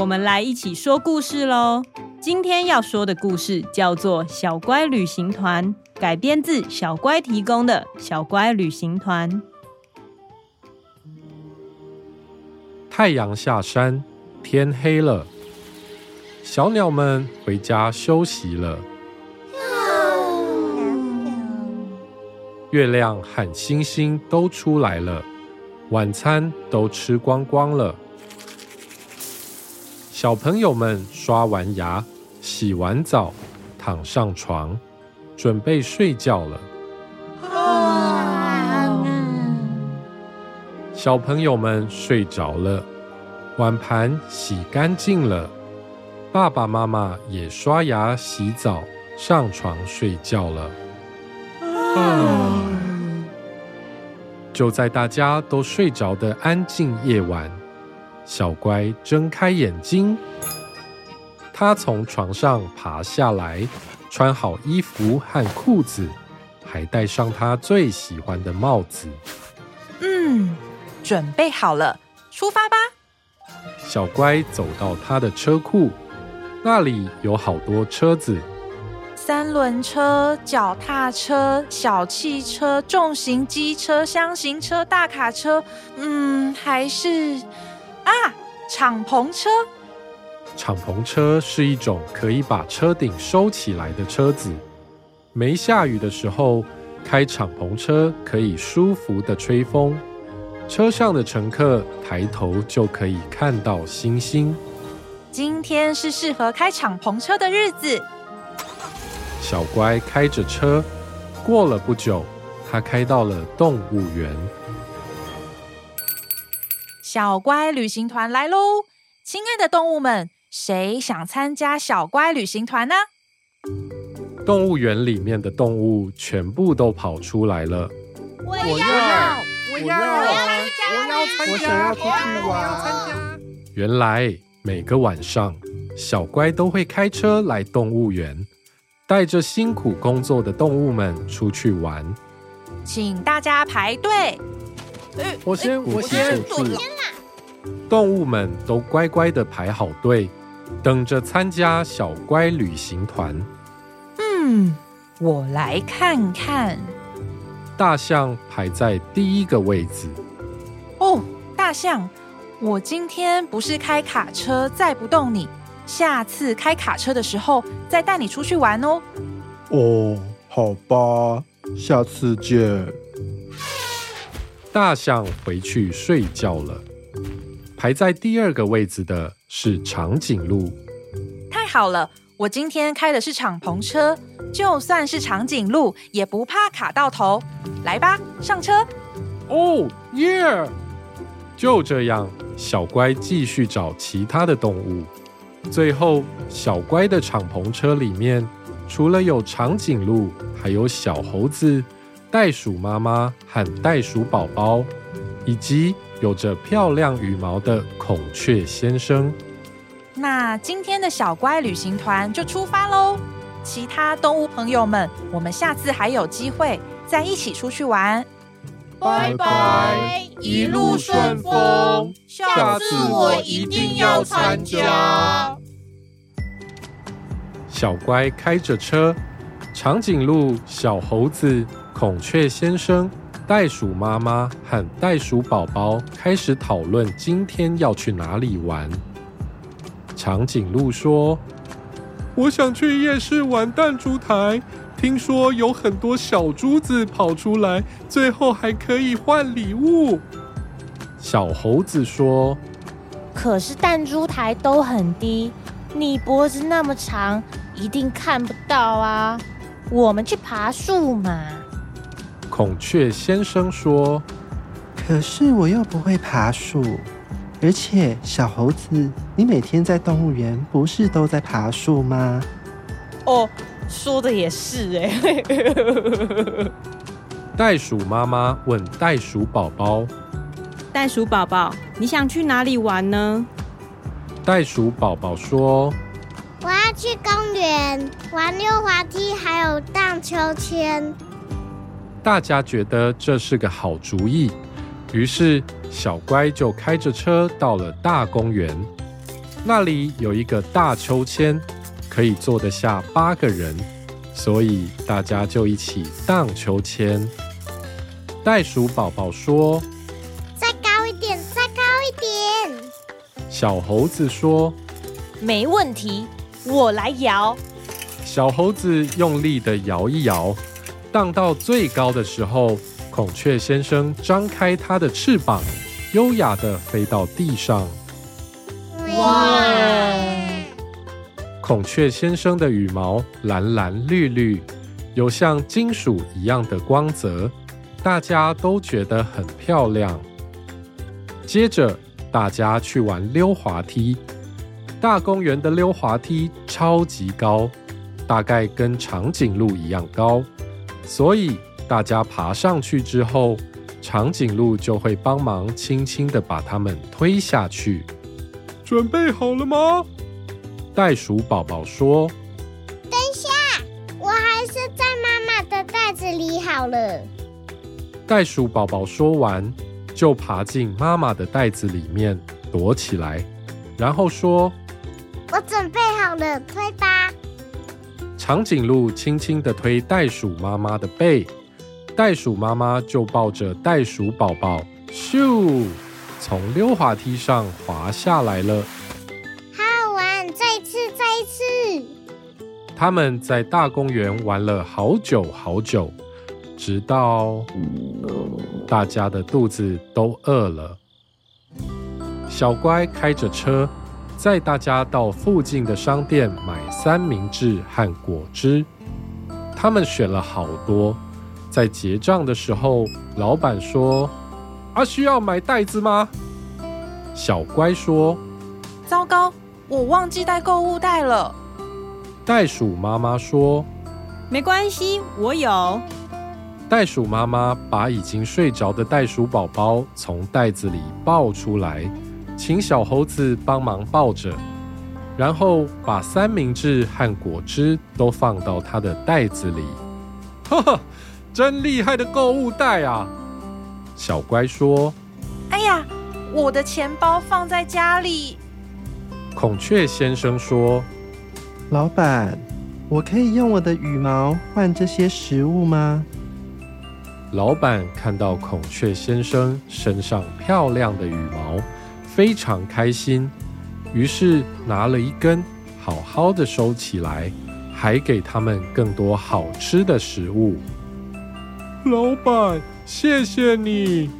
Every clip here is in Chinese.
我们来一起说故事喽。今天要说的故事叫做《小乖旅行团》，改编自小乖提供的《小乖旅行团》。太阳下山，天黑了，小鸟们回家休息了。月亮和星星都出来了，晚餐都吃光光了。小朋友们刷完牙、洗完澡，躺上床，准备睡觉了。小朋友们睡着了，碗盘洗干净了，爸爸妈妈也刷牙、洗澡，上床睡觉了。就在大家都睡着的安静夜晚。小乖睁开眼睛，他从床上爬下来，穿好衣服和裤子，还戴上他最喜欢的帽子。嗯，准备好了，出发吧！小乖走到他的车库，那里有好多车子：三轮车、脚踏车、小汽车、重型机车、箱型车、大卡车。嗯，还是……啊，敞篷车！敞篷车是一种可以把车顶收起来的车子。没下雨的时候，开敞篷车可以舒服的吹风。车上的乘客抬头就可以看到星星。今天是适合开敞篷车的日子。小乖开着车，过了不久，他开到了动物园。小乖旅行团来喽！亲爱的动物们，谁想参加小乖旅行团呢？动物园里面的动物全部都跑出来了。我要，我要，我要，我要参加，我要参加，我想要出去玩。原来每个晚上，小乖都会开车来动物园，带着辛苦工作的动物们出去玩。请大家排队。我先，我先，我先。动物们都乖乖的排好队，等着参加小乖旅行团。嗯，我来看看。大象排在第一个位置。哦，大象，我今天不是开卡车载不动你，下次开卡车的时候再带你出去玩哦。哦，好吧，下次见。大象回去睡觉了。排在第二个位置的是长颈鹿。太好了，我今天开的是敞篷车，就算是长颈鹿也不怕卡到头。来吧，上车。哦耶！就这样，小乖继续找其他的动物。最后，小乖的敞篷车里面，除了有长颈鹿，还有小猴子。袋鼠妈妈和袋鼠宝宝，以及有着漂亮羽毛的孔雀先生。那今天的小乖旅行团就出发喽！其他动物朋友们，我们下次还有机会再一起出去玩。拜拜，一路顺风，下次我一定要参加。小乖开着车，长颈鹿、小猴子。孔雀先生、袋鼠妈妈和袋鼠宝宝开始讨论今天要去哪里玩。长颈鹿说：“我想去夜市玩弹珠台，听说有很多小珠子跑出来，最后还可以换礼物。”小猴子说：“可是弹珠台都很低，你脖子那么长，一定看不到啊。我们去爬树嘛。”孔雀先生说：“可是我又不会爬树。”而且，小猴子，你每天在动物园不是都在爬树吗？哦，说的也是哎。袋鼠妈妈问袋鼠宝宝：“袋鼠宝宝，你想去哪里玩呢？”袋鼠宝宝说：“我要去公园玩溜滑梯，还有荡秋千。”大家觉得这是个好主意，于是小乖就开着车到了大公园。那里有一个大秋千，可以坐得下八个人，所以大家就一起荡秋千。袋鼠宝宝说：“再高一点，再高一点。”小猴子说：“没问题，我来摇。”小猴子用力的摇一摇，荡到最高的时候，孔雀先生张开他的翅膀，优雅地飞到地上。哇！孔雀先生的羽毛蓝蓝绿绿，有像金属一样的光泽。大家都觉得很漂亮。接着，大家去玩溜滑梯。大公园的溜滑梯超级高，大概跟长颈鹿一样高，所以大家爬上去之后，长颈鹿就会帮忙轻轻的把它们推下去。准备好了吗？袋鼠宝宝说：“等一下，我还是在妈妈的袋子里好了。”袋鼠宝宝说完，就爬进妈妈的袋子里面躲起来，然后说：“我准备好了，推吧。”长颈鹿轻轻地推袋鼠妈妈的背，袋鼠妈妈就抱着袋鼠宝宝，咻，从溜滑梯上滑下来了。好好玩，再一次，再一次。他们在大公园玩了好久好久。直到大家的肚子都饿了，小乖开着车载大家到附近的商店买三明治和果汁。他们选了好多，在结账的时候，老板说：“啊，需要买袋子吗？”小乖说：“糟糕，我忘记带购物袋了。”袋鼠妈妈说：“没关系，我有。”袋鼠妈妈把已经睡着的袋鼠宝宝从袋子里抱出来，请小猴子帮忙抱着，然后把三明治和果汁都放到他的袋子里。哈哈，真厉害的购物袋啊！小乖说：“哎呀，我的钱包放在家里。”孔雀先生说：“老板，我可以用我的羽毛换这些食物吗？”老板看到孔雀先生身上漂亮的羽毛，非常开心，于是拿了一根，好好的收起来，还给他们更多好吃的食物。老板，谢谢你。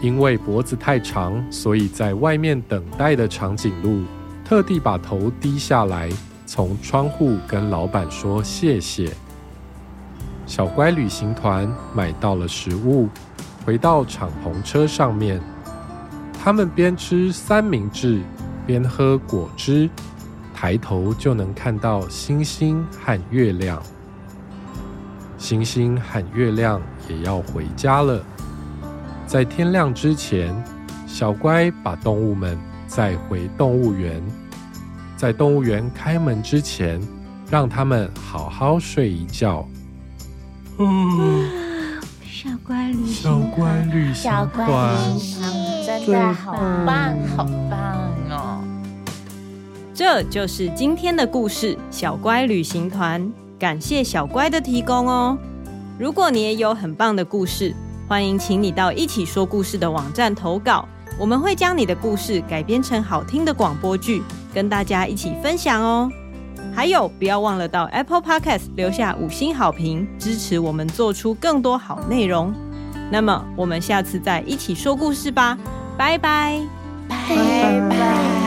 因为脖子太长，所以在外面等待的长颈鹿特地把头低下来，从窗户跟老板说谢谢。小乖旅行团买到了食物，回到敞篷车上面。他们边吃三明治，边喝果汁，抬头就能看到星星和月亮。星星和月亮也要回家了。在天亮之前，小乖把动物们载回动物园。在动物园开门之前，让他们好好睡一觉。嗯，小乖旅行团，小乖旅行团，真的好棒，好棒哦！这就是今天的故事《小乖旅行团》，感谢小乖的提供哦。如果你也有很棒的故事，欢迎请你到一起说故事的网站投稿，我们会将你的故事改编成好听的广播剧，跟大家一起分享哦。还有，不要忘了到 Apple Podcast 留下五星好评，支持我们做出更多好内容。那么，我们下次再一起说故事吧，拜拜。拜拜。